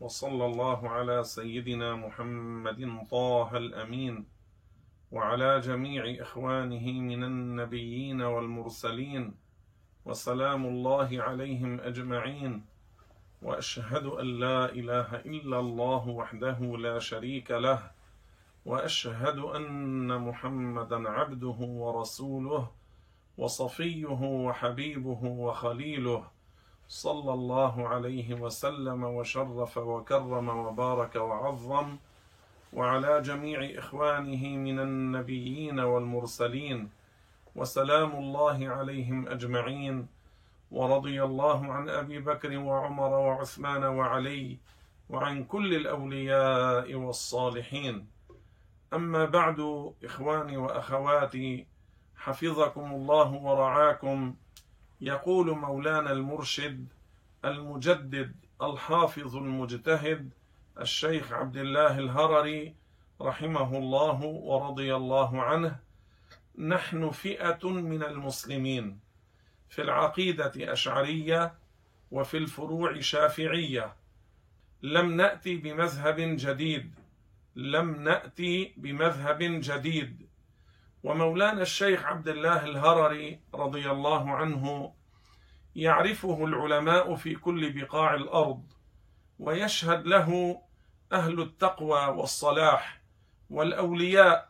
وصلى الله على سيدنا محمد طه الأمين. وعلى جميع إخوانه من النبيين والمرسلين وسلام الله عليهم أجمعين. وأشهد أن لا إله إلا الله وحده لا شريك له وأشهد أن محمدا عبده ورسوله وصفيه وحبيبه وخليله صلى الله عليه وسلم وشرف وكرم وبارك وعظم وعلى جميع إخوانه من النبيين والمرسلين وسلام الله عليهم أجمعين ورضي الله عن أبي بكر وعمر وعثمان وعلي وعن كل الأولياء والصالحين. أما بعد إخواني وأخواتي حفظكم الله ورعاكم يقول مولانا المرشد المجدد الحافظ المجتهد الشيخ عبد الله الهرري رحمه الله ورضي الله عنه نحن فئة من المسلمين في العقيدة أشعرية وفي الفروع شافعية. لم ناتي بمذهب جديد لم ناتي بمذهب جديد. ومولانا الشيخ عبد الله الهرري رضي الله عنه يعرفه العلماء في كل بقاع الأرض ويشهد له أهل التقوى والصلاح والأولياء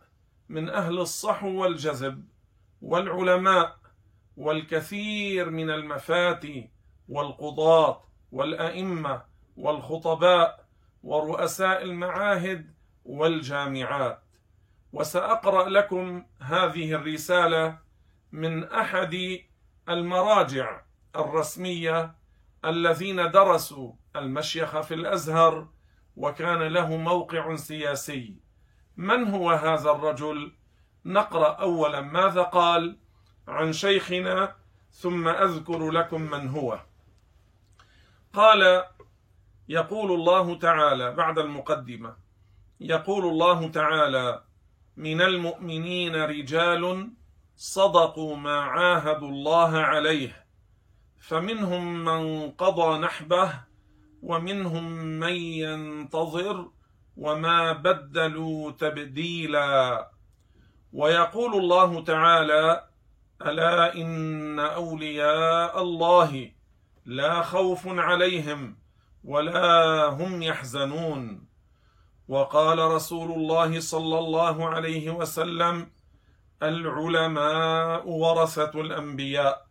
من أهل الصحو والجذب والعلماء والكثير من المفاتي والقضاة والأئمة والخطباء ورؤساء المعاهد والجامعات. وسأقرأ لكم هذه الرسالة من أحد المراجع الرسمية الذين درسوا المشيخ في الأزهر وكان له موقع سياسي. من هو هذا الرجل؟ نقرأ اولا ماذا قال عن شيخنا ثم أذكر لكم من هو. قال يقول الله تعالى بعد المقدمة يقول الله تعالى من المؤمنين رجال صدقوا ما عاهدوا الله عليه فمنهم من قضى نحبه ومنهم من ينتظر وما بدلوا تبديلا. ويقول الله تعالى ألا إن أولياء الله لا خوف عليهم ولا هم يحزنون. وقال رسول الله صلى الله عليه وسلم العلماء ورثة الأنبياء.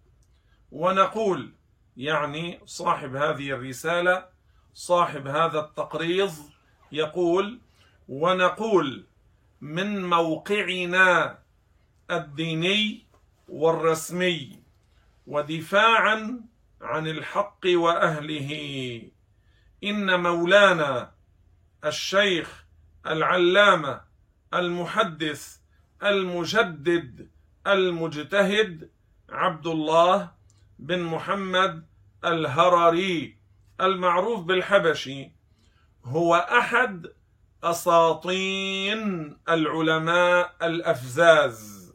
ونقول يعني صاحب هذه الرسالة صاحب هذا التقريض يقول ونقول من موقعنا الديني والرسمي ودفاعا عن الحق وأهله. إن مولانا الشيخ العلامة المحدث المجدد المجتهد عبد الله بن محمد الهرري. المعروف بالحبشي هو أحد أساطين العلماء الأفزاز.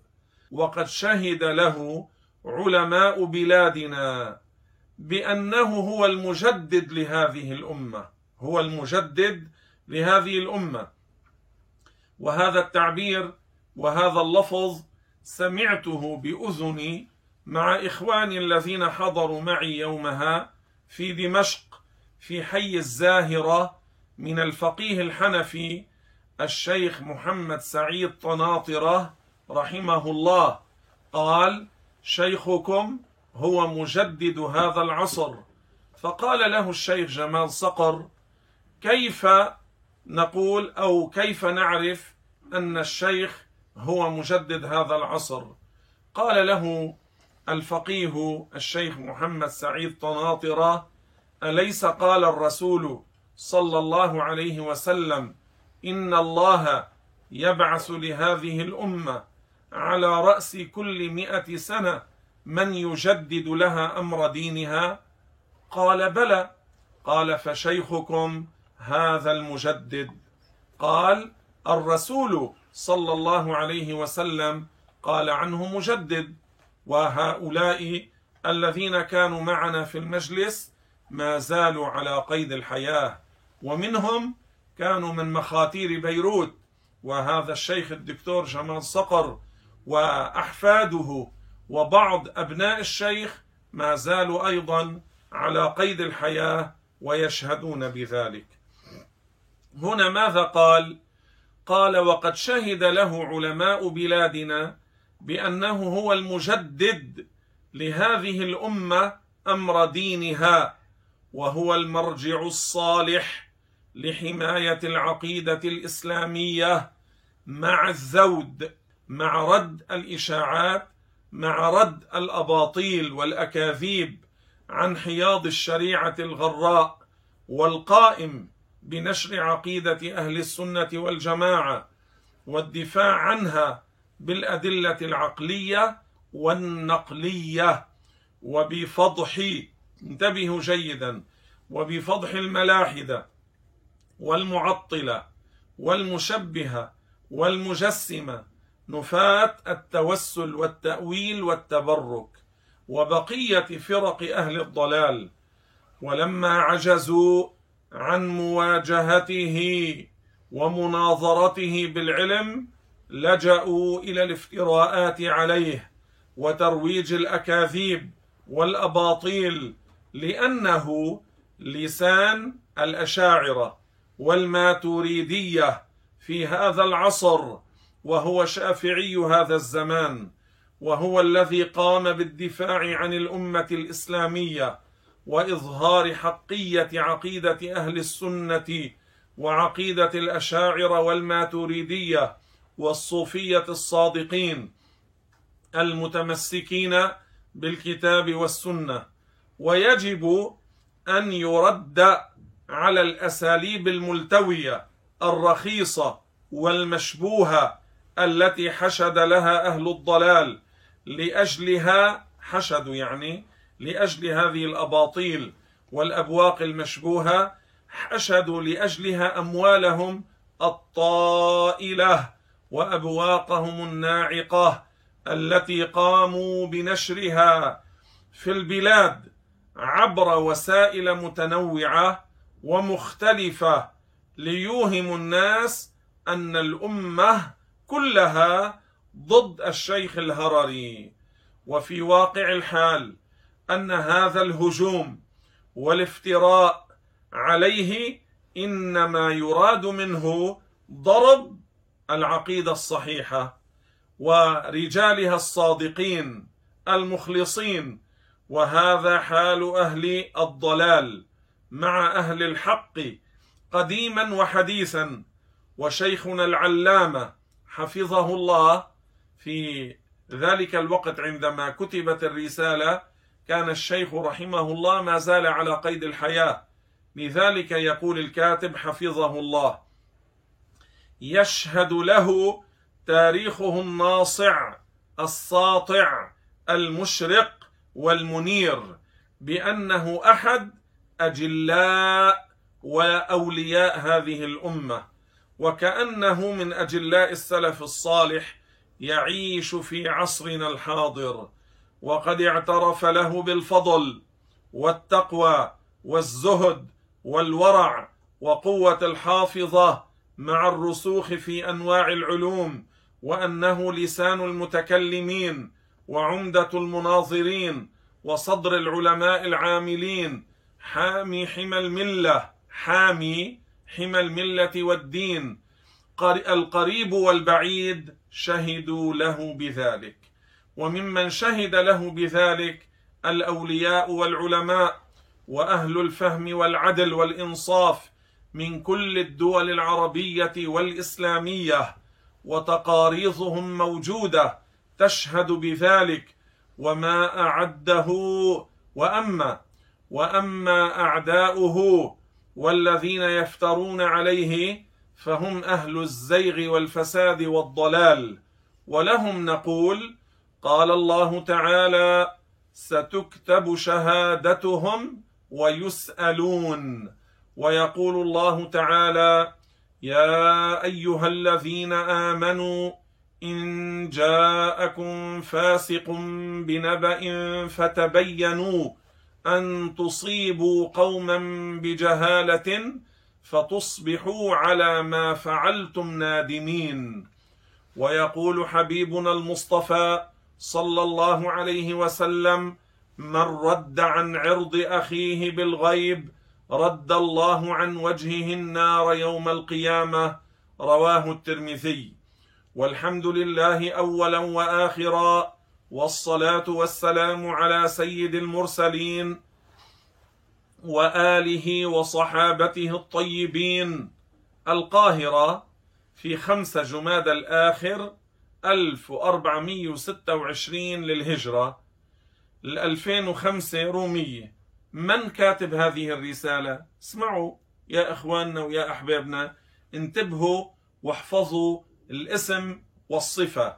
وقد شهد له علماء بلادنا بأنه هو المجدد لهذه الأمة. هو المجدد لهذه الأمة. وهذا التعبير وهذا اللفظ سمعته بأذني مع إخواني الذين حضروا معي يومها في دمشق. في حي الزاهرة من الفقيه الحنفي الشيخ محمد سعيد طناطرة رحمه الله. قال شيخكم هو مجدد هذا العصر. فقال له الشيخ جمال صقر كيف نقول أو كيف نعرف أن الشيخ هو مجدد هذا العصر؟ قال له الفقيه الشيخ محمد سعيد طناطرة أليس قال الرسول صلى الله عليه وسلم إن الله يبعث لهذه الأمة على رأس كل مئة سنة من يجدد لها أمر دينها؟ قال بلى. قال فشيخكم هذا المجدد. قال الرسول صلى الله عليه وسلم قال عنه مجدد. وهؤلاء الذين كانوا معنا في المجلس ما زالوا على قيد الحياة. ومنهم كانوا من مخاتير بيروت وهذا الشيخ الدكتور جمال صقر وأحفاده وبعض أبناء الشيخ ما زالوا أيضا على قيد الحياة ويشهدون بذلك. هنا ماذا قال؟ قال وقد شهد له علماء بلادنا بأنه هو المجدد لهذه الأمة أمر دينها وهو المرجع الصالح لحماية العقيدة الإسلامية مع الزود مع رد الإشاعات مع رد الأباطيل والأكاذيب عن حياض الشريعة الغراء والقائم بنشر عقيدة أهل السنة والجماعة والدفاع عنها بالأدلة العقلية والنقلية وبفضح انتبهوا جيدا. وبفضح الملاحدة والمعطلة والمشبهة والمجسمة نفاة التوسل والتأويل والتبرك وبقية فرق أهل الضلال. ولما عجزوا عن مواجهته ومناظرته بالعلم لجأوا إلى الافتراءات عليه وترويج الأكاذيب والأباطيل لأنه لسان الأشاعرة والماتوريدية في هذا العصر وهو شافعي هذا الزمان وهو الذي قام بالدفاع عن الأمة الإسلامية وإظهار حقية عقيدة أهل السنة وعقيدة الأشاعرة والماتريديه والصوفية الصادقين المتمسكين بالكتاب والسنة. ويجب أن يرد على الأساليب الملتوية الرخيصة والمشبوهة التي حشد لها أهل الضلال لأجلها حشدوا يعني لأجل هذه الأباطيل والأبواق المشبوهة حشدوا لأجلها أموالهم الطائلة وأبواقهم الناعقة التي قاموا بنشرها في البلاد عبر وسائل متنوعة ومختلفة ليوهم الناس أن الأمة كلها ضد الشيخ الهرري. وفي واقع الحال أن هذا الهجوم والافتراء عليه إنما يراد منه ضرب العقيدة الصحيحة ورجالها الصادقين المخلصين وهذا حال أهل الضلال مع أهل الحق قديما وحديثا. وشيخنا العلامة حفظه الله في ذلك الوقت عندما كتبت الرسالة كان الشيخ رحمه الله ما زال على قيد الحياة. لذلك يقول الكاتب حفظه الله يشهد له تاريخه الناصع الساطع المشرق والمنير بأنه أحد أجلاء وأولياء هذه الأمة وكأنه من أجلاء السلف الصالح يعيش في عصرنا الحاضر وقد اعترف له بالفضل والتقوى والزهد والورع وقوة الحافظة مع الرسوخ في أنواع العلوم وأنه لسان المتكلمين وعمدة المناظرين وصدر العلماء العاملين. حامي حمى الملة حامي حمى الملة والدين. القريب والبعيد شهدوا له بذلك. وممن شهد له بذلك الأولياء والعلماء وأهل الفهم والعدل والإنصاف من كل الدول العربية والإسلامية. وتقاريضهم موجودة تشهد بذلك وما أعده وأما وأما أعداؤه والذين يفترون عليه فهم أهل الزيغ والفساد والضلال. ولهم نقول قال الله تعالى ستكتب شهادتهم ويسألون. ويقول الله تعالى يا أيها الذين آمنوا إن جاءكم فاسق بنبأ فتبينوا أن تصيبوا قوما بجهالة فتصبحوا على ما فعلتم نادمين. ويقول حبيبنا المصطفى صلى الله عليه وسلم من رد عن عرض أخيه بالغيب رد الله عن وجهه النار يوم القيامة رواه الترمذي. والحمد لله أولا وآخرا والصلاة والسلام على سيد المرسلين وآله وصحابته الطيبين القاهرة في خمس جماد الآخر 1426 للهجرة ال 2005 رومية. من كاتب هذه الرسالة؟ اسمعوا يا إخواننا ويا أحبابنا انتبهوا واحفظوا الاسم والصفة.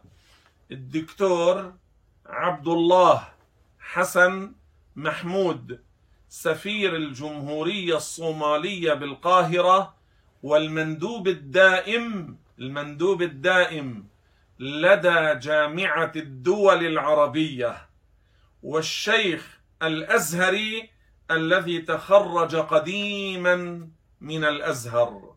الدكتور عبد الله حسن محمود سفير الجمهورية الصومالية بالقاهرة والمندوب الدائم المندوب الدائم لدى جامعة الدول العربية. والشيخ الأزهري الذي تخرج قديما من الأزهر.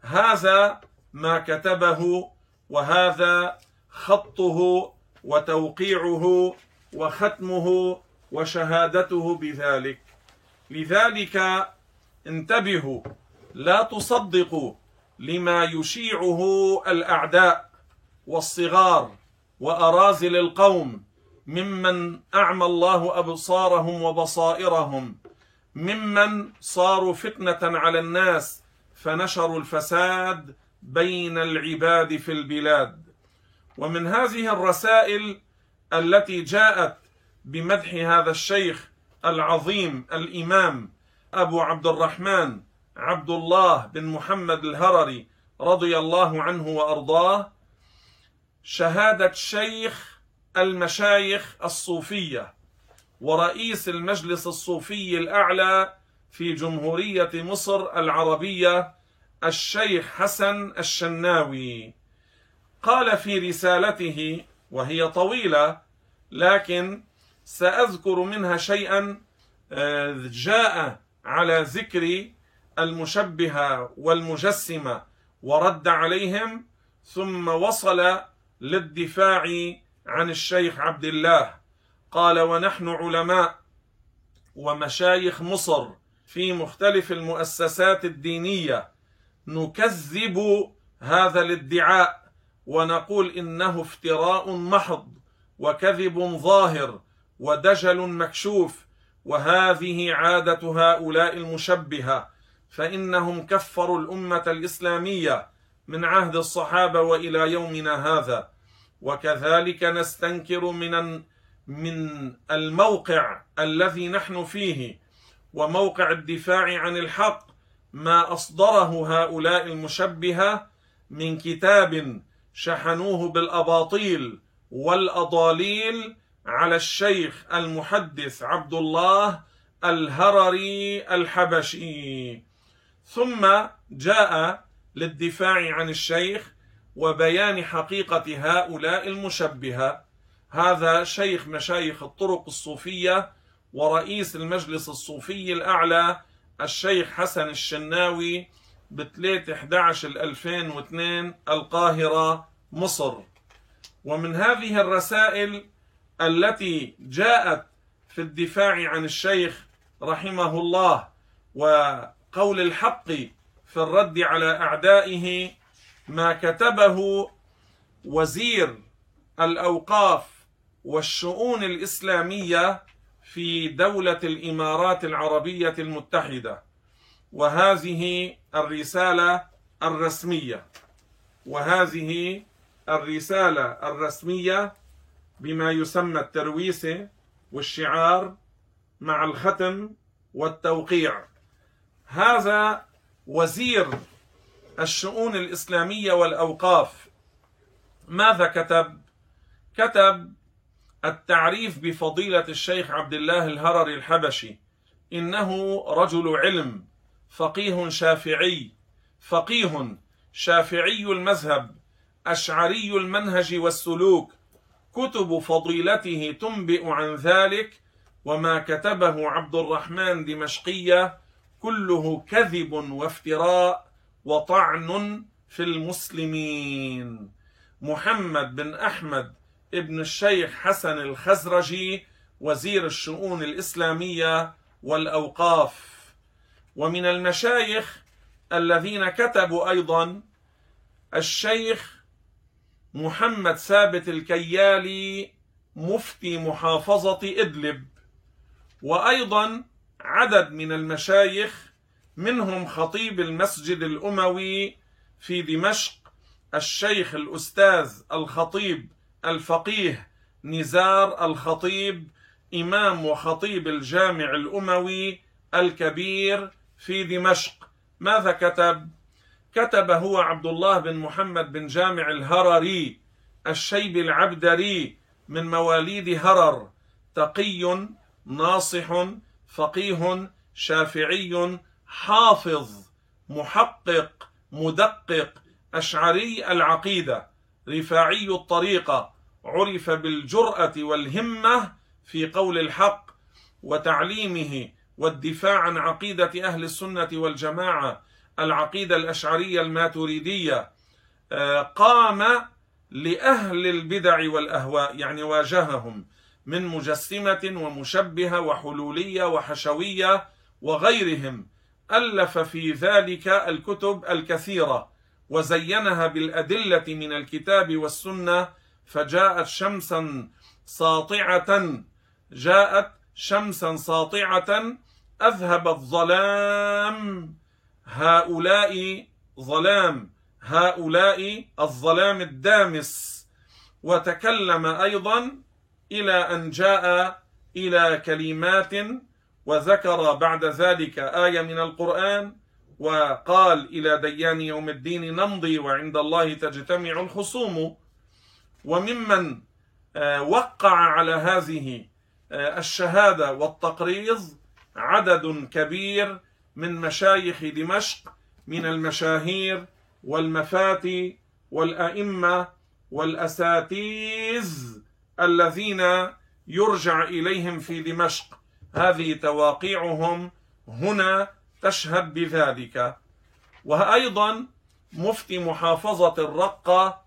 هذا ما كتبه وهذا خطه وتوقيعه وختمه وشهادته بذلك. لذلك انتبهوا لا تصدقوا لما يشيعه الأعداء والصغار وأراذل القوم ممن أعمى الله أبصارهم وبصائرهم ممن صاروا فتنة على الناس فنشروا الفساد بين العباد في البلاد. ومن هذه الرسائل التي جاءت بمدح هذا الشيخ العظيم الإمام أبو عبد الرحمن عبد الله بن محمد الهرري رضي الله عنه وأرضاه شهادة شيخ المشايخ الصوفية ورئيس المجلس الصوفي الأعلى في جمهورية مصر العربية الشيخ حسن الشناوي. قال في رسالته وهي طويلة لكن سأذكر منها شيئا آه، جاء على ذكر المشبهه والمجسمه ورد عليهم ثم وصل للدفاع عن الشيخ عبد الله. قال ونحن علماء ومشايخ مصر في مختلف المؤسسات الدينية نكذب هذا الادعاء ونقول إنه افتراء محض وكذب ظاهر ودجل مكشوف وهذه عادة هؤلاء المشبهة فإنهم كفروا الأمة الإسلامية من عهد الصحابة وإلى يومنا هذا وكذلك نستنكر من من الموقع الذي نحن فيه وموقع الدفاع عن الحق ما أصدره هؤلاء المشبهة من كتاب شحنوه بالأباطيل والأضاليل على الشيخ المحدث عبد الله الهرري الحبشي. ثم جاء للدفاع عن الشيخ وبيان حقيقة هؤلاء المشبهة. هذا شيخ مشايخ الطرق الصوفية ورئيس المجلس الصوفي الأعلى الشيخ حسن الشناوي ب 3 11 2002 القاهرة مصر. ومن هذه الرسائل التي جاءت في الدفاع عن الشيخ رحمه الله وقول الحق في الرد على أعدائه ما كتبه وزير الأوقاف والشؤون الإسلامية في دولة الإمارات العربية المتحدة وهذه الرسالة الرسمية. وهذه الرسالة الرسمية بما يسمى الترويسه والشعار مع الختم والتوقيع. هذا وزير الشؤون الإسلامية والأوقاف. ماذا كتب؟ كتب التعريف بفضيلة الشيخ عبد الله الهرري الحبشي. إنه رجل علم فقيه شافعي فقيه شافعي المذهب أشعري المنهج والسلوك. كتب فضيلته تنبئ عن ذلك وما كتبه عبد الرحمن دمشقية كله كذب وافتراء وطعن في المسلمين. محمد بن أحمد ابن الشيخ حسن الخزرجي وزير الشؤون الإسلامية والأوقاف. ومن المشايخ الذين كتبوا أيضا الشيخ محمد ثابت الكيالي مفتي محافظة إدلب. وأيضا عدد من المشايخ منهم خطيب المسجد الأموي في دمشق الشيخ الأستاذ الخطيب الفقيه نزار الخطيب إمام وخطيب الجامع الأموي الكبير في دمشق. ماذا كتب؟ كتب هو عبد الله بن محمد بن جامع الهرري الشيب العبدري من مواليد هرر. تقي ناصح فقيه شافعي حافظ محقق مدقق أشعري العقيدة. رفاعي الطريقة عرف بالجرأة والهمة في قول الحق وتعليمه والدفاع عن عقيدة أهل السنة والجماعة العقيدة الأشعرية الماتريدية آه، قام لأهل البدع والأهواء يعني واجههم من مجسمة ومشبهة وحلولية وحشوية وغيرهم ألف في ذلك الكتب الكثيرة. وزينها بالأدلة من الكتاب والسنة فجاءت شمسا ساطعة جاءت شمسا ساطعة اذهبت ظلام هؤلاء ظلام هؤلاء الظلام الدامس. وتكلم أيضا إلى أن جاء إلى كلمات وذكر بعد ذلك آية من القرآن وقال إلى ديان يوم الدين نمضي وعند الله تجتمع الخصوم. وممن آه، وقع على هذه آه، الشهادة والتقريض عدد كبير من مشايخ دمشق من المشاهير والمفاتي والأئمة والاساتيز الذين يرجع إليهم في دمشق. هذه تواقيعهم هنا تشهد بذلك. وأيضا مفتي محافظة الرقة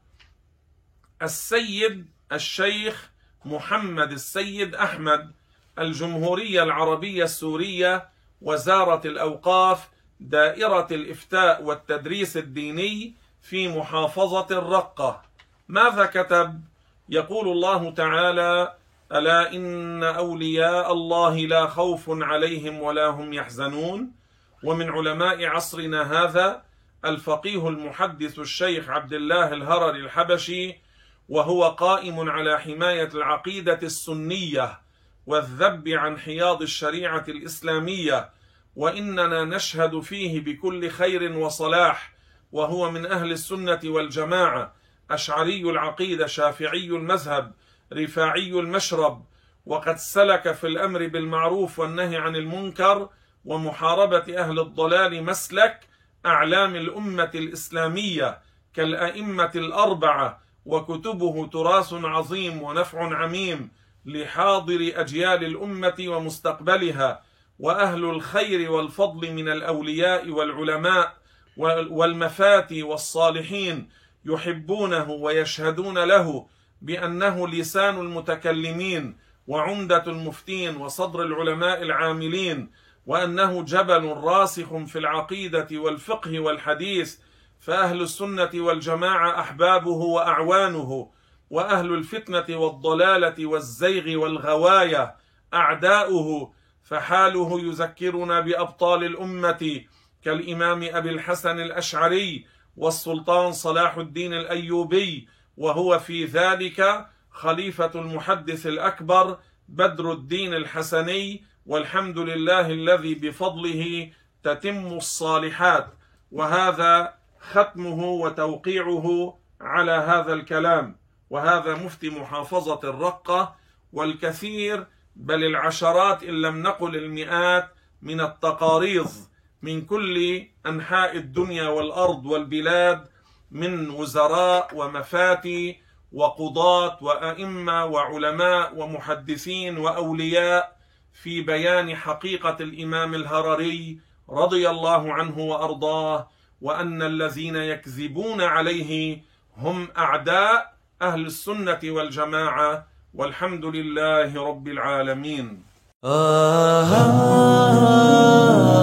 السيد الشيخ محمد السيد أحمد الجمهورية العربية السورية وزارة الأوقاف دائرة الإفتاء والتدريس الديني في محافظة الرقة. ماذا كتب؟ يقول الله تعالى ألا إن أولياء الله لا خوف عليهم ولا هم يحزنون ومن علماء عصرنا هذا الفقيه المحدث الشيخ عبد الله الهرري الحبشي وهو قائم على حماية العقيدة السنية والذب عن حياض الشريعة الإسلامية وإننا نشهد فيه بكل خير وصلاح وهو من أهل السنة والجماعة أشعري العقيده شافعي المذهب رفاعي المشرب وقد سلك في الأمر بالمعروف والنهي عن المنكر ومحاربة أهل الضلال مسلك أعلام الأمة الإسلامية كالأئمة الأربعة وكتبه تراث عظيم ونفع عميم لحاضر أجيال الأمة ومستقبلها وأهل الخير والفضل من الأولياء والعلماء والمفاتي والصالحين يحبونه ويشهدون له بأنه لسان المتكلمين وعمدة المفتين وصدر العلماء العاملين وأنه جبل راسخ في العقيدة والفقه والحديث فأهل السنة والجماعة أحبابه وأعوانه وأهل الفتنة والضلالة والزيغ والغواية أعداؤه فحاله يذكرنا بأبطال الأمة كالإمام أبي الحسن الأشعري والسلطان صلاح الدين الأيوبي وهو في ذلك خليفة المحدث الأكبر بدر الدين الحسني والحمد لله الذي بفضله تتم الصالحات وهذا ختمه وتوقيعه على هذا الكلام. وهذا مفتي محافظة الرقة والكثير بل العشرات إن لم نقل المئات من التقاريض من كل أنحاء الدنيا والأرض والبلاد من وزراء ومفاتي وقضاة وأئمة وعلماء ومحدثين وأولياء في بيان حقيقة الإمام الهرري رضي الله عنه وأرضاه وأن الذين يكذبون عليه هم أعداء أهل السنة والجماعة والحمد لله رب العالمين. آه آه آه.